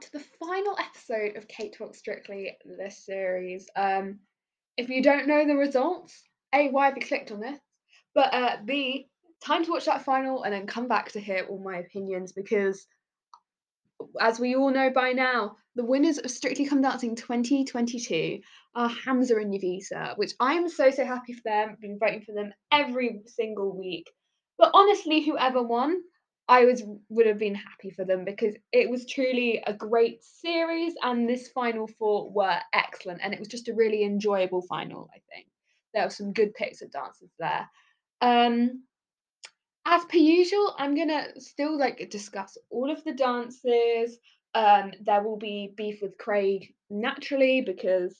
to the final episode of Kate Talks Strictly this series. Um, if you don't know the results, A, why have you clicked on this? But uh, B, time to watch that final and then come back to hear all my opinions because, as we all know by now, the winners of Strictly Come Dancing 2022 are Hamza and Jowita, which I'm so, so happy for them. I've been voting for them every single week. But honestly, whoever won, I was would have been happy for them because it was truly a great series and this final four were excellent and it was just a really enjoyable final, I think. There were some good picks of dancers there. Um as per usual, I'm gonna still like discuss all of the dances. Um, there will be beef with Craig naturally because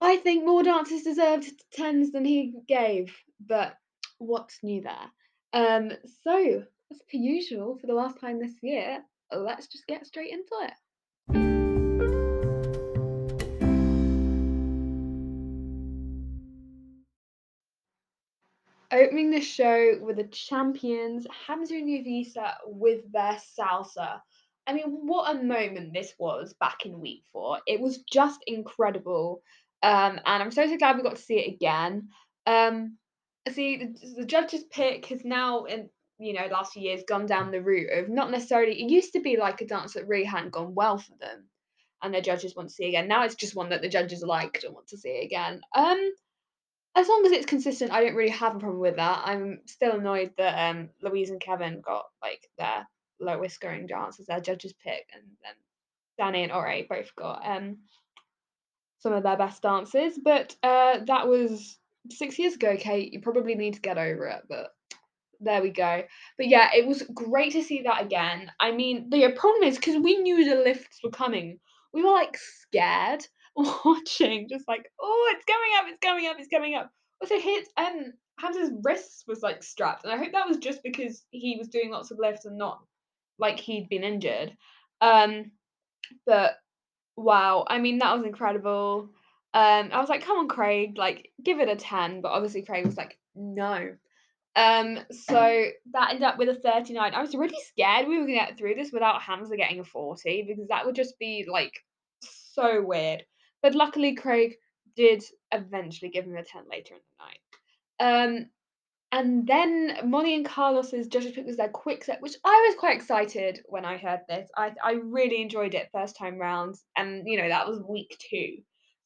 I think more dances deserved tens than he gave, but what's new there? Um, so as per usual, for the last time this year, let's just get straight into it. Opening the show with the champions, Hamza and Jowita with their salsa. I mean, what a moment this was back in week four. It was just incredible. Um, and I'm so, so glad we got to see it again. Um, see, the, the judges' pick has now, in you know, last few years gone down the route of not necessarily, it used to be like a dance that really hadn't gone well for them and the judges want to see again. Now it's just one that the judges liked and want to see again. Um, as long as it's consistent, I don't really have a problem with that. I'm still annoyed that um Louise and Kevin got like their lowest scoring dance as their judges pick, and then Danny and Ore both got um some of their best dances. But uh that was six years ago, Kate. You probably need to get over it, but there we go. But yeah, it was great to see that again. I mean, the problem is because we knew the lifts were coming, we were like scared watching, just like, oh, it's coming up, it's coming up, it's coming up. Also, hit um Hamza's wrists was like strapped, and I hope that was just because he was doing lots of lifts and not like he'd been injured. Um, but wow, I mean that was incredible. Um, I was like, come on, Craig, like give it a 10, but obviously Craig was like, no. Um, so that ended up with a 39. I was really scared we were gonna get through this without Hamza getting a 40 because that would just be like so weird. But luckily, Craig did eventually give him a 10 later in the night. Um, and then Molly and Carlos's judges pick was their quick step, which I was quite excited when I heard this. I, I really enjoyed it first time round, and you know that was week two.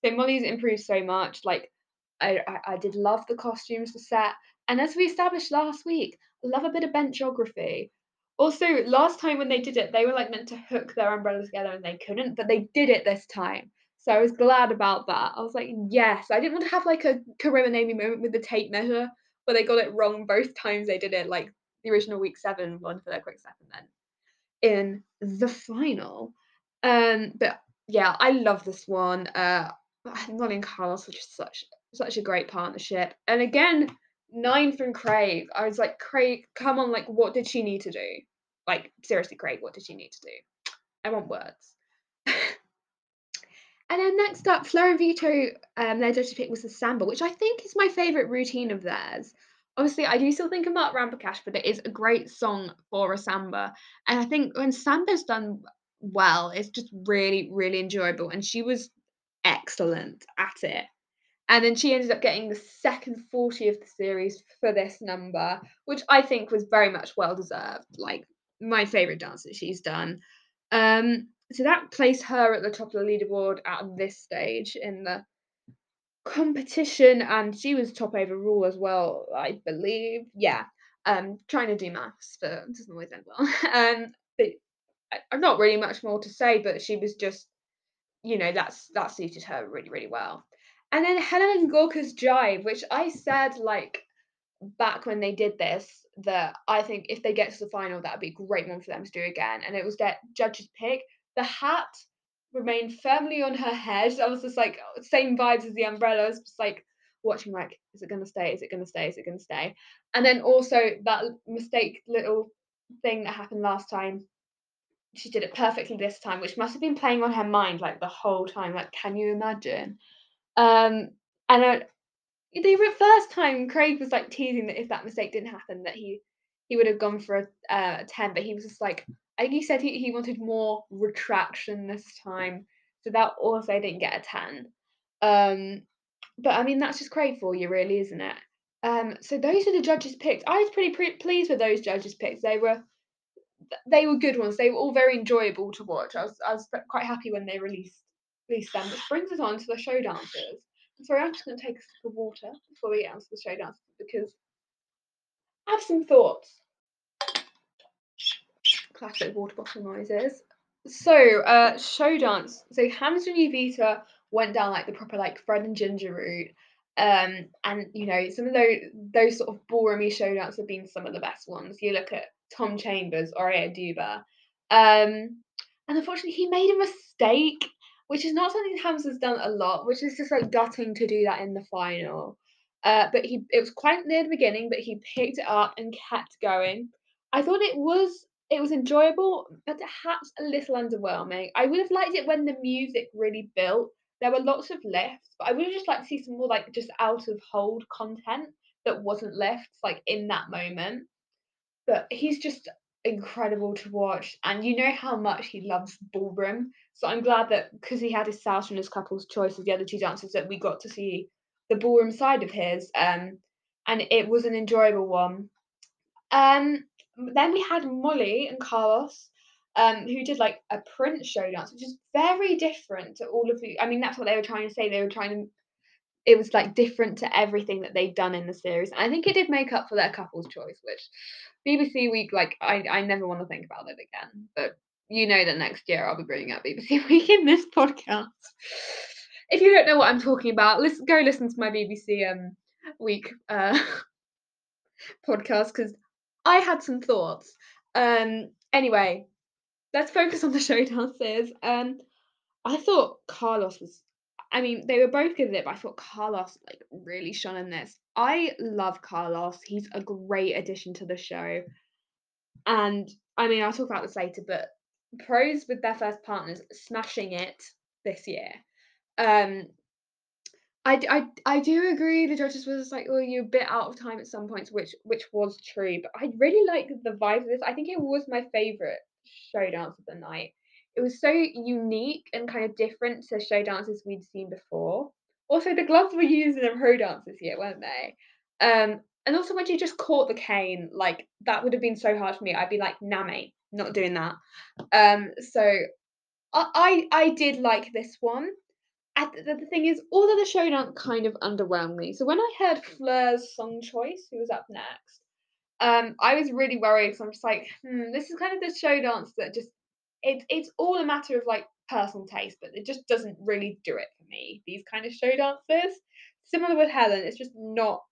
So Molly's improved so much. Like I, I, I did love the costumes, the set, and as we established last week, love a bit of bench geography. Also, last time when they did it, they were like meant to hook their umbrellas together and they couldn't, but they did it this time. So I was glad about that. I was like, yes, I didn't want to have like a Karim and Amy moment with the tape measure, but they got it wrong both times they did it, like the original week seven one for their quick step and then in the final. Um, but yeah, I love this one. Uh Molly and Carlos were just such such a great partnership. And again, nine from Craig. I was like, Craig, come on, like, what did she need to do? Like, seriously, Craig, what did she need to do? I want words. and then next up, Fleur and Vito, um, their judge pick was the samba, which I think is my favourite routine of theirs. Obviously, I do still think about Rampa but it is a great song for a samba. And I think when samba's done well, it's just really, really enjoyable. And she was excellent at it. And then she ended up getting the second 40 of the series for this number, which I think was very much well deserved. Like my favourite dance that she's done. Um, so that placed her at the top of the leaderboard at this stage in the competition, and she was top overall as well, I believe. Yeah. Um, trying to do maths, but it doesn't always end well. um, but I, not really much more to say, but she was just, you know, that's that suited her really, really well. And then Helen and Gorka's Jive, which I said like back when they did this, that I think if they get to the final, that'd be a great one for them to do again. And it was their judge's pick. The hat remained firmly on her head. I was just like same vibes as the umbrellas, just like watching like, is it gonna stay? Is it gonna stay? Is it gonna stay? And then also that mistake little thing that happened last time. She did it perfectly this time, which must have been playing on her mind like the whole time. Like, can you imagine? Um, and the first time Craig was like teasing that if that mistake didn't happen, that he he would have gone for a, uh, 10, but he was just like, I think he said he, he wanted more retraction this time. So that also didn't get a 10. Um, but I mean, that's just Craig for you, really, isn't it? Um, so those are the judges' picks. I was pretty, pretty pleased with those judges' picks. They were they were good ones. They were all very enjoyable to watch. I was I was quite happy when they released released them. Which brings us on to the show dances. Sorry, I'm just going to take a sip of water before we get on to the show dances because I have some thoughts. Classic water bottle noises. So, uh, show dance. So Hamza and Jowita went down like the proper like Fred and Ginger route. Um, and you know, some of those those sort of ballroomy show dances have been some of the best ones. You look at Tom Chambers or Oduba. Um, and unfortunately, he made a mistake, which is not something Hamza's done a lot, which is just like gutting to do that in the final. Uh, but he it was quite near the beginning, but he picked it up and kept going. I thought it was it was enjoyable, but perhaps a little underwhelming. I would have liked it when the music really built. There were lots of lifts, but I would have just liked to see some more like just out of hold content that wasn't lifts like in that moment. But he's just incredible to watch, and you know how much he loves ballroom. So I'm glad that because he had his Salsa and his couple's choice as the other two dancers, that we got to see the ballroom side of his. Um, and it was an enjoyable one. Um, then we had Molly and Carlos, um, who did like a Prince show dance, which is very different to all of the. I mean, that's what they were trying to say. They were trying to. It was like different to everything that they'd done in the series. And I think it did make up for their couple's choice, which BBC Week, like I, I never want to think about it again. But you know that next year I'll be bringing up BBC Week in this podcast. If you don't know what I'm talking about, listen, go listen to my BBC um week uh podcast because I had some thoughts. Um, anyway, let's focus on the show dances. Um, I thought Carlos was. I mean, they were both good at it, but I thought Carlos like really shone in this. I love Carlos. He's a great addition to the show. And I mean, I'll talk about this later, but pros with their first partners smashing it this year. Um, I, I, I do agree the judges was like, oh, you're a bit out of time at some points, which which was true. But I really like the vibe of this. I think it was my favourite show dance of the night. It was so unique and kind of different to show dances we'd seen before. Also, the gloves were used in a pro dance this year, weren't they? Um, and also when she just caught the cane, like that would have been so hard for me. I'd be like, nah, mate, not doing that. Um, so I, I I did like this one. The, the thing is, all of the show dance kind of underwhelmed me. So when I heard Fleur's song choice, who was up next, um, I was really worried. So I'm just like, hmm, this is kind of the show dance that just it, it's all a matter of like personal taste, but it just doesn't really do it for me. These kind of show dances, similar with Helen, it's just not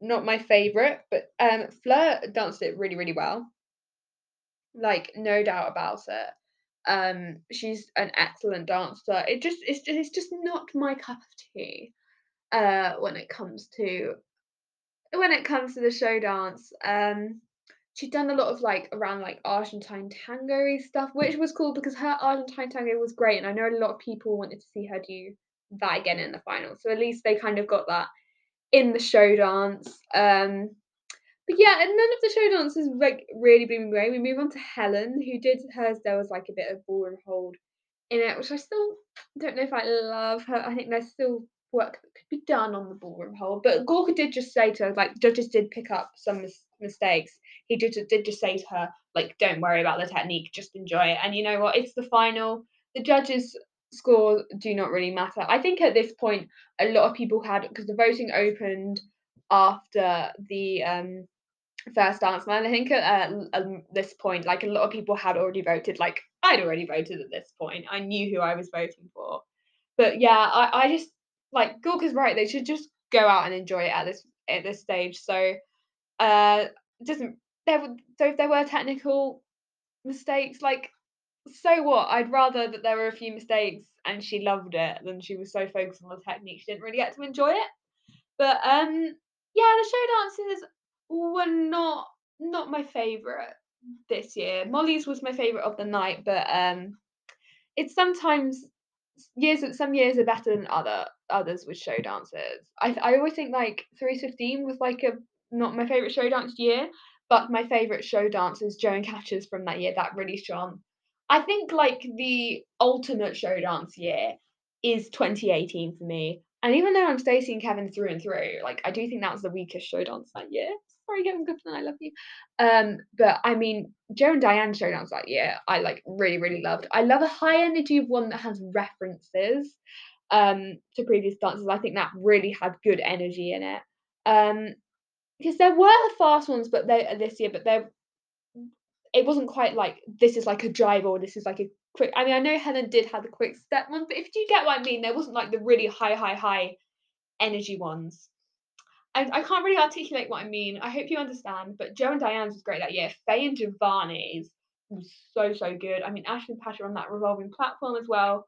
not my favorite. But um, Fleur danced it really really well, like no doubt about it. Um, she's an excellent dancer. It just it's just, it's just not my cup of tea. Uh, when it comes to when it comes to the show dance, um, she'd done a lot of like around like Argentine tango stuff, which was cool because her Argentine tango was great, and I know a lot of people wanted to see her do that again in the final. So at least they kind of got that in the show dance. Um, but yeah, and none of the show dances like really me away. We move on to Helen, who did hers. There was like a bit of ballroom hold in it, which I still don't know if I love her. I think there's still work that could be done on the ballroom hold. But Gorka did just say to her, like, judges did pick up some mis- mistakes. He did did just say to her, like, don't worry about the technique, just enjoy it. And you know what? It's the final. The judges' scores do not really matter. I think at this point, a lot of people had because the voting opened after the um first dance man. I think at uh, this point, like a lot of people had already voted. Like I'd already voted at this point. I knew who I was voting for. But yeah, I, I just like Gorka's right. They should just go out and enjoy it at this at this stage. So uh doesn't there so if there were technical mistakes, like so what? I'd rather that there were a few mistakes and she loved it than she was so focused on the technique she didn't really get to enjoy it. But um yeah, the show dances were not not my favorite this year. Molly's was my favorite of the night, but um, it's sometimes years some years are better than other others with show dances. I I always think like 315 was like a not my favorite show dance year, but my favourite show dancers, Joe and Catchers from that year, that really shone. I think like the ultimate show dance year is 2018 for me. And even though I'm Stacey and Kevin through and through, like I do think that was the weakest show dance that year. Sorry, Kevin Goodman, I love you. Um, but I mean, Joe and Dianne show dance that year, I like really, really loved. I love a high energy one that has references um to previous dances. I think that really had good energy in it. Um, because there were fast ones, but they this year, but they're it wasn't quite like this is like a drive or this is like a quick. I mean, I know Helen did have the quick step ones, but if you get what I mean, there wasn't like the really high, high, high energy ones. And I can't really articulate what I mean. I hope you understand. But Joe and Dianne's was great that year. Faye and Giovanni's was so so good. I mean, Ashley and Patrick on that revolving platform as well.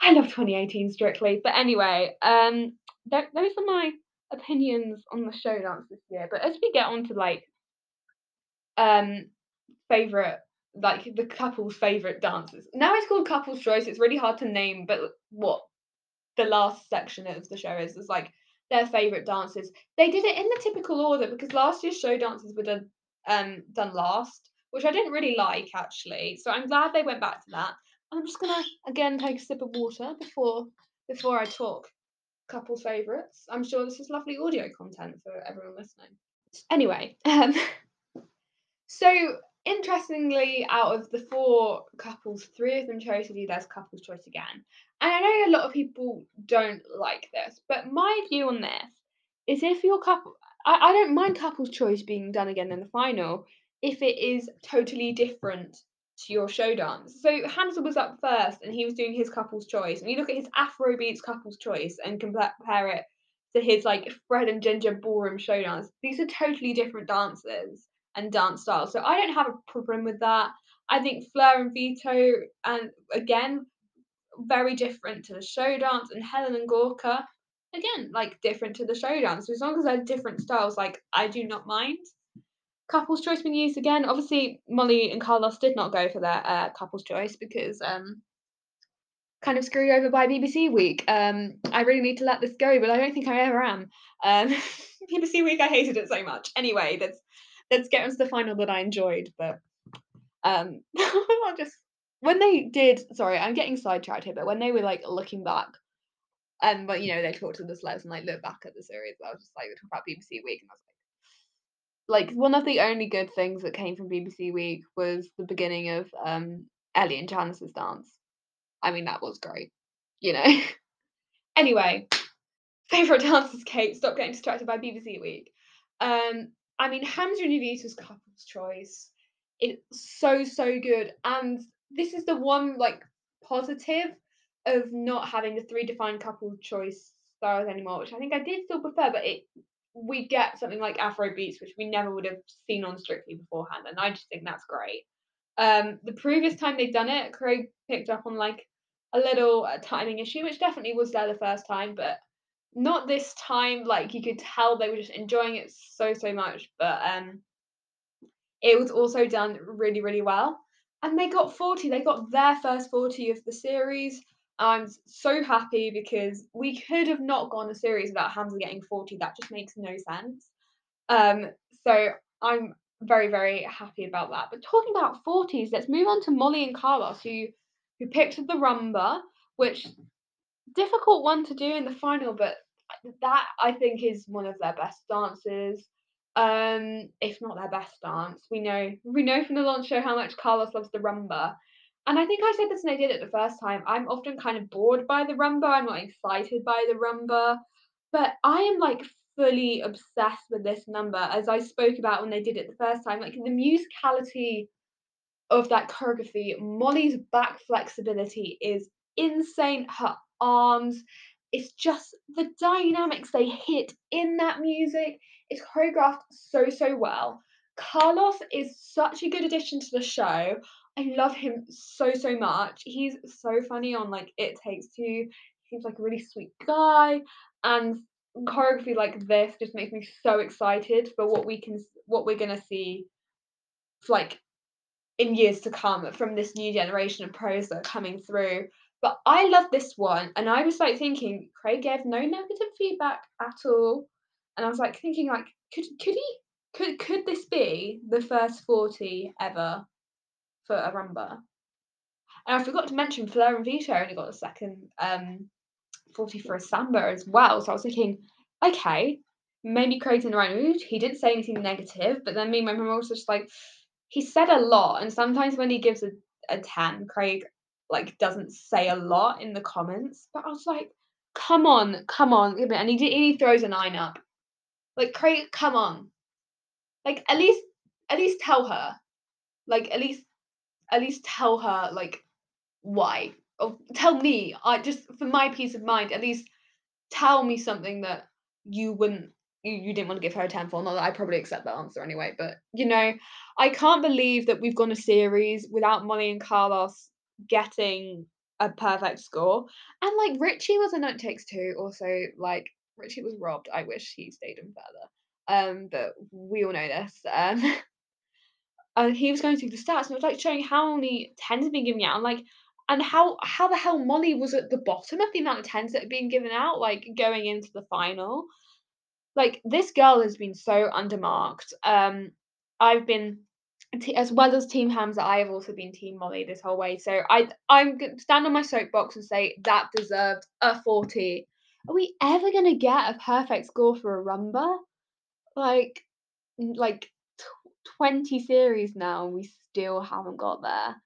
I love 2018 strictly. But anyway, um, th- those are my opinions on the show dance this year. But as we get on to like um favorite like the couple's favorite dances. Now it's called couple's choice. It's really hard to name, but what the last section of the show is is like their favorite dances. They did it in the typical order because last year's show dances were done um done last, which I didn't really like actually. So I'm glad they went back to that. I'm just gonna again take a sip of water before before I talk couple's favorites. I'm sure this is lovely audio content for everyone listening. Anyway, um, so interestingly, out of the four couples, three of them chose to do their couple's choice again. And I know a lot of people don't like this, but my view on this is if your couple, I, I don't mind couple's choice being done again in the final if it is totally different to your show dance. So Hamza was up first and he was doing his couple's choice. And you look at his Afro beats couple's choice and compare it to his like Fred and Ginger ballroom show dance. These are totally different dances and dance styles. So I don't have a problem with that. I think Fleur and Vito and again very different to the show dance and Helen and Gorka again like different to the show dance. So as long as they're different styles, like I do not mind couple's choice being used again. Obviously, Molly and Carlos did not go for their uh, couple's choice because um, kind of screwed over by BBC Week. Um, I really need to let this go, but I don't think I ever am. Um, BBC Week, I hated it so much. Anyway, let's let's get into the final that I enjoyed. But um, I'll just when they did. Sorry, I'm getting sidetracked here, but when they were like looking back. Um, but you know, they talked to the celebs and like look back at the series. I was just like, they talk about BBC Week, and I was like, like one of the only good things that came from BBC Week was the beginning of um Ellie and Johannes's dance. I mean that was great, you know. anyway, favorite dances, Kate. Stop getting distracted by BBC Week. Um, I mean Hamza and Jowita's couple's choice. It's so so good, and this is the one like positive of not having the three defined couple choice styles anymore, which I think I did still prefer, but it we get something like Afro beats, which we never would have seen on Strictly beforehand, and I just think that's great. Um, the previous time they'd done it, Craig picked up on like a little uh, timing issue, which definitely was there the first time, but not this time. Like you could tell they were just enjoying it so so much, but um, it was also done really really well, and they got forty. They got their first forty of the series. I'm so happy because we could have not gone a series without Hamza getting 40. That just makes no sense. Um, so I'm very, very happy about that. But talking about 40s, let's move on to Molly and Carlos, who who picked the rumba, which difficult one to do in the final, but that I think is one of their best dances. Um, if not their best dance. We know we know from the launch show how much Carlos loves the rumba. And I think I said this when I did it the first time. I'm often kind of bored by the rumba. I'm not excited by the rumba. But I am like fully obsessed with this number, as I spoke about when they did it the first time. Like the musicality of that choreography, Molly's back flexibility is insane. Her arms, it's just the dynamics they hit in that music It's choreographed so, so well. Carlos is such a good addition to the show. I love him so so much. He's so funny on like It Takes Two. He seems like a really sweet guy, and choreography like this just makes me so excited for what we can what we're gonna see, like in years to come from this new generation of pros that are coming through. But I love this one, and I was like thinking Craig gave no negative feedback at all, and I was like thinking like could could he Could could this be the first 40 ever for a rumba? And I forgot to mention Fleur and Vito only got a second um 40 for a samba as well. So I was thinking, okay, maybe Craig's in the right mood. He didn't say anything negative, but then me and my mum was just like, he said a lot, and sometimes when he gives a, a 10, Craig like doesn't say a lot in the comments. But I was like, come on, come on, and he he throws a nine up. Like Craig, come on. Like at least at least tell her. Like at least at least tell her like why. Or tell me. I just for my peace of mind, at least tell me something that you wouldn't you, you didn't want to give her a 10 for. Not that I probably accept that answer anyway, but you know, I can't believe that we've gone a series without Molly and Carlos getting a perfect score. And like Richie was a note takes two, also like Richie was robbed. I wish he stayed in further. Um, but we all know this. Um and he was going through the stats and it was like showing how many tens have been given out and like and how how the hell Molly was at the bottom of the amount of tens that had been given out, like going into the final. Like this girl has been so undermarked. Um, I've been as well as Team Hamza, I have also been Team Molly this whole way. So I I'm gonna stand on my soapbox and say that deserved a 40. Are we ever gonna get a perfect score for a rumba? Like like 20 series now, and we still haven't got there.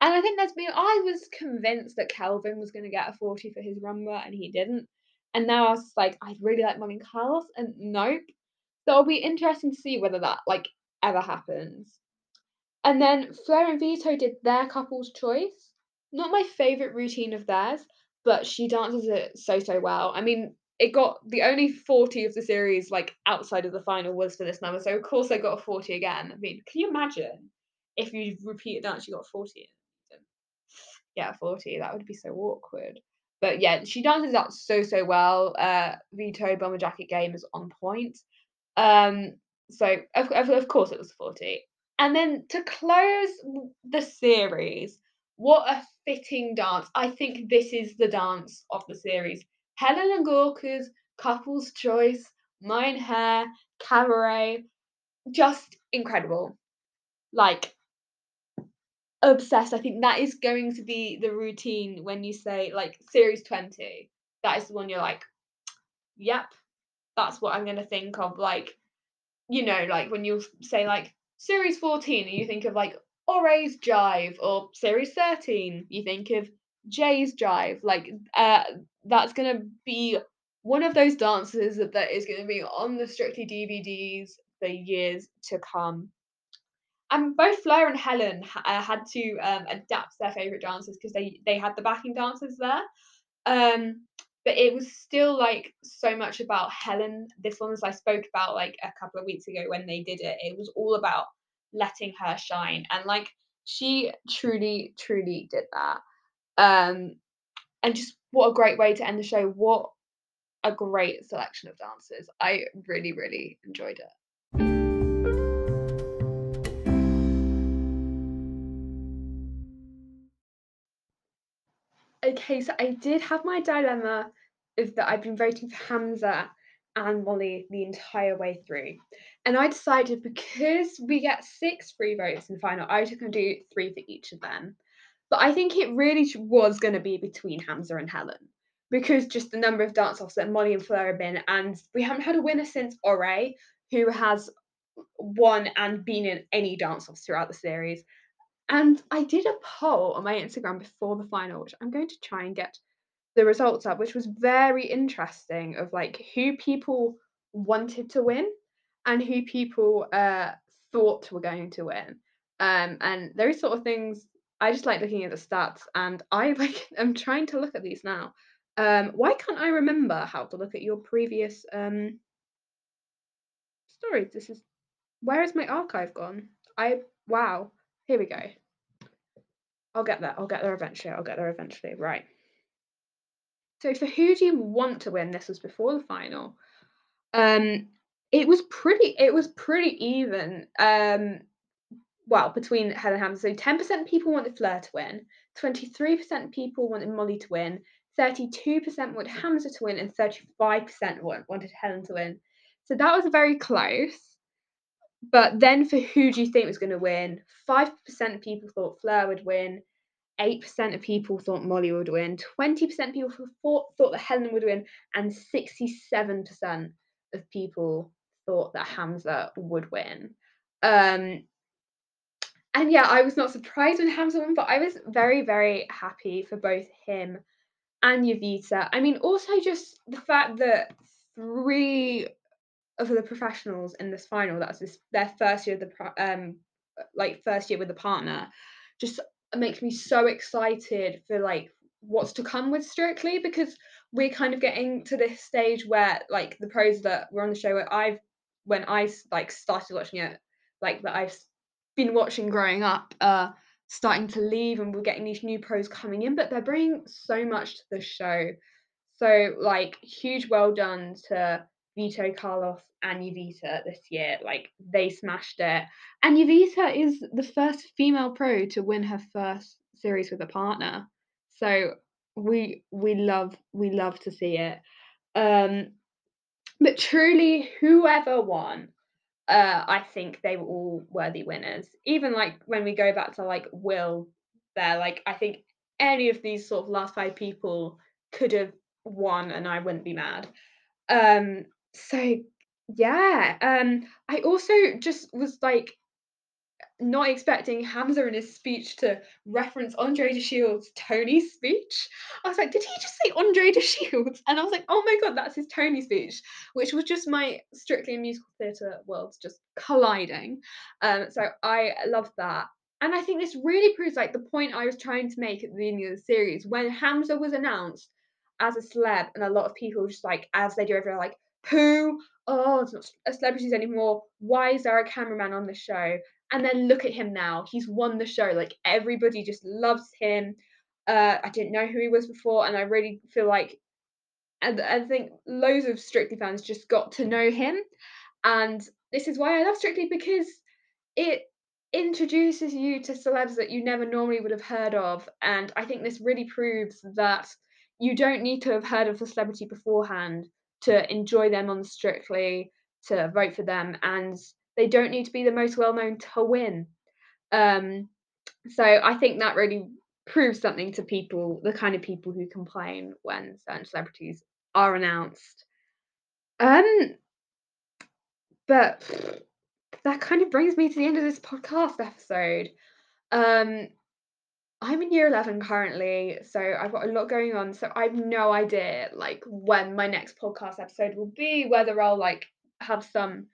And I think that's been I was convinced that Kelvin was gonna get a 40 for his rumba and he didn't. And now I was like, I'd really like and Carlos, and nope. So it'll be interesting to see whether that like ever happens. And then Fleur and Vito did their couple's choice. Not my favourite routine of theirs, but she dances it so so well. I mean, it got the only 40 of the series like outside of the final was for this number. So of course they got a 40 again. I mean, can you imagine if you repeat a dance you got 40? Yeah, 40. That would be so awkward. But yeah, she dances that so so well. Uh Vito Bomber Jacket game is on point. Um so of, of, of course it was 40. And then to close the series, what a fitting dance. I think this is the dance of the series. Helen and Gorka's couple's choice, Mein Herr, cabaret, just incredible. Like obsessed. I think that is going to be the routine when you say like series 20. That is the one you're like, yep, that's what I'm gonna think of. Like, you know, like when you say like series 14, and you think of like Ore's Jive, or series 13, you think of Jay's Jive. Like, uh, that's gonna be one of those dances that, is gonna be on the Strictly DVDs for years to come and both Fleur and Helen uh, had to um, adapt their favorite dances because they they had the backing dancers there. Um, but it was still like so much about Helen. This one, as I spoke about like a couple of weeks ago when they did it, it was all about letting her shine, and like she truly, truly did that. Um, and just what a great way to end the show! What a great selection of dancers. I really, really enjoyed it. Okay, so I did have my dilemma is that I've been voting for Hamza and Molly the entire way through. And I decided because we get six free votes in the final, I was going to do three for each of them. But I think it really was going to be between Hamza and Helen because just the number of dance offs that Molly and Fleur have been, and we haven't had a winner since Ore, who has won and been in any dance offs throughout the series. And I did a poll on my Instagram before the final, which I'm going to try and get the results up, which was very interesting of like who people wanted to win and who people uh, thought were going to win. Um, and those sort of things, I just like looking at the stats, and I like I'm trying to look at these now. Um, why can't I remember how to look at your previous um, stories? This is where is my archive gone? I wow. Here we go. I'll get there. I'll get there eventually. I'll get there eventually. Right. So for who do you want to win? This was before the final. Um, it was pretty. It was pretty even. Um, well, between Helen and Hamza. So ten percent people wanted Fleur to win. Twenty-three percent people wanted Molly to win. Thirty-two percent wanted Hamza to win, and thirty-five percent wanted Helen to win. So that was very close. but then for who do you think was going to win? 5% of people thought Fleur would win. 8% of people thought Molly would win. 20% of people thought, thought that Helen would win. And 67% of people thought that Hamza would win. Um, and yeah, I was not surprised when Hamza won, but I was very, very happy for both him and Jowita. I mean, also just the fact that three of the professionals in this final, that's their first year, of the um, like first year with the partner, just makes me so excited for like what's to come with Strictly because we're kind of getting to this stage where like the pros that were on the show where I've when I like started watching it, like that I've been watching growing up, uh, starting to leave, and we're getting these new pros coming in, but they're bringing so much to the show. So like huge well done to Vito, Carlos, and Jowita this year. Like they smashed it. And Jowita is the first female pro to win her first series with a partner. So we we love we love to see it. Um but truly whoever won, uh, I think they were all worthy winners. Even like when we go back to like Will there, like I think any of these sort of last five people could have won and I wouldn't be mad. Um so yeah, um I also just was like not expecting Hamza in his speech to reference Andre de Shield's Tony speech. I was like, did he just say Andre de Shields? And I was like, oh my god, that's his Tony speech, which was just my strictly musical theatre worlds just colliding. Um, so I love that. And I think this really proves like the point I was trying to make at the beginning of the series when Hamza was announced as a celeb, and a lot of people just like as they do everywhere, like who? Oh, it's not a celebrities anymore. Why is there a cameraman on the show? And then look at him now. He's won the show. Like everybody just loves him. Uh, I didn't know who he was before, and I really feel like, and I think loads of Strictly fans just got to know him, and this is why I love Strictly because it introduces you to celebs that you never normally would have heard of, and I think this really proves that you don't need to have heard of the celebrity beforehand to enjoy them on Strictly, to vote for them, and they don't need to be the most well known to win. Um, so I think that really proves something to people, the kind of people who complain when certain celebrities are announced. Um, but that kind of brings me to the end of this podcast episode. Um, I'm in year 11 currently, so I've got a lot going on. So I've no idea like when my next podcast episode will be, whether I'll like have some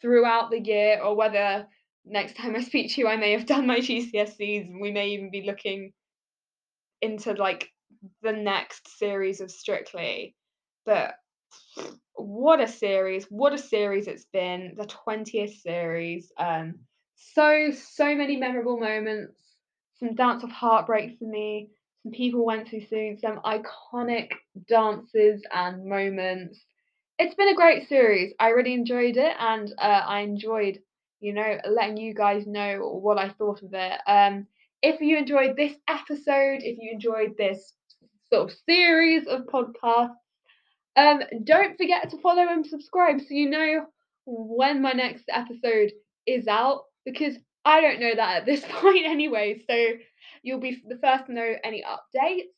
throughout the year or whether next time I speak to you I may have done my GCSEs and we may even be looking into like the next series of Strictly. But what a series, what a series it's been, the 20th series. Um so so many memorable moments, some dance of heartbreak for me, some people went too soon, some iconic dances and moments it's been a great series. I really enjoyed it, and uh, I enjoyed, you know, letting you guys know what I thought of it. Um, if you enjoyed this episode, if you enjoyed this sort of series of podcasts, um, don't forget to follow and subscribe so you know when my next episode is out because I don't know that at this point anyway. So you'll be the first to know any updates.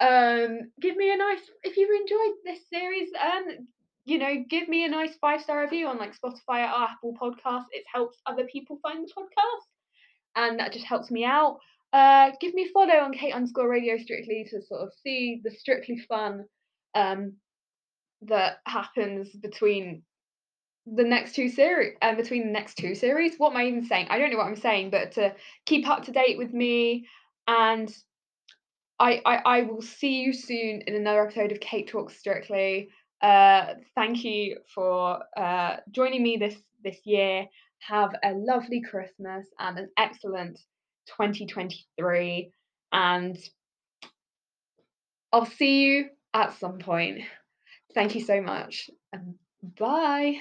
Um, give me a nice if you've enjoyed this series. Um, you know, give me a nice five star review on like Spotify or Apple Podcasts. It helps other people find the podcast, and that just helps me out. Uh, give me a follow on Kate underscore Radio Strictly to sort of see the Strictly fun um, that happens between the next two series and uh, between the next two series. What am I even saying? I don't know what I'm saying, but to keep up to date with me and I, I, I will see you soon in another episode of Kate Talks Strictly. Uh, thank you for uh, joining me this this year. Have a lovely Christmas and an excellent 2023. And I'll see you at some point. Thank you so much. Bye.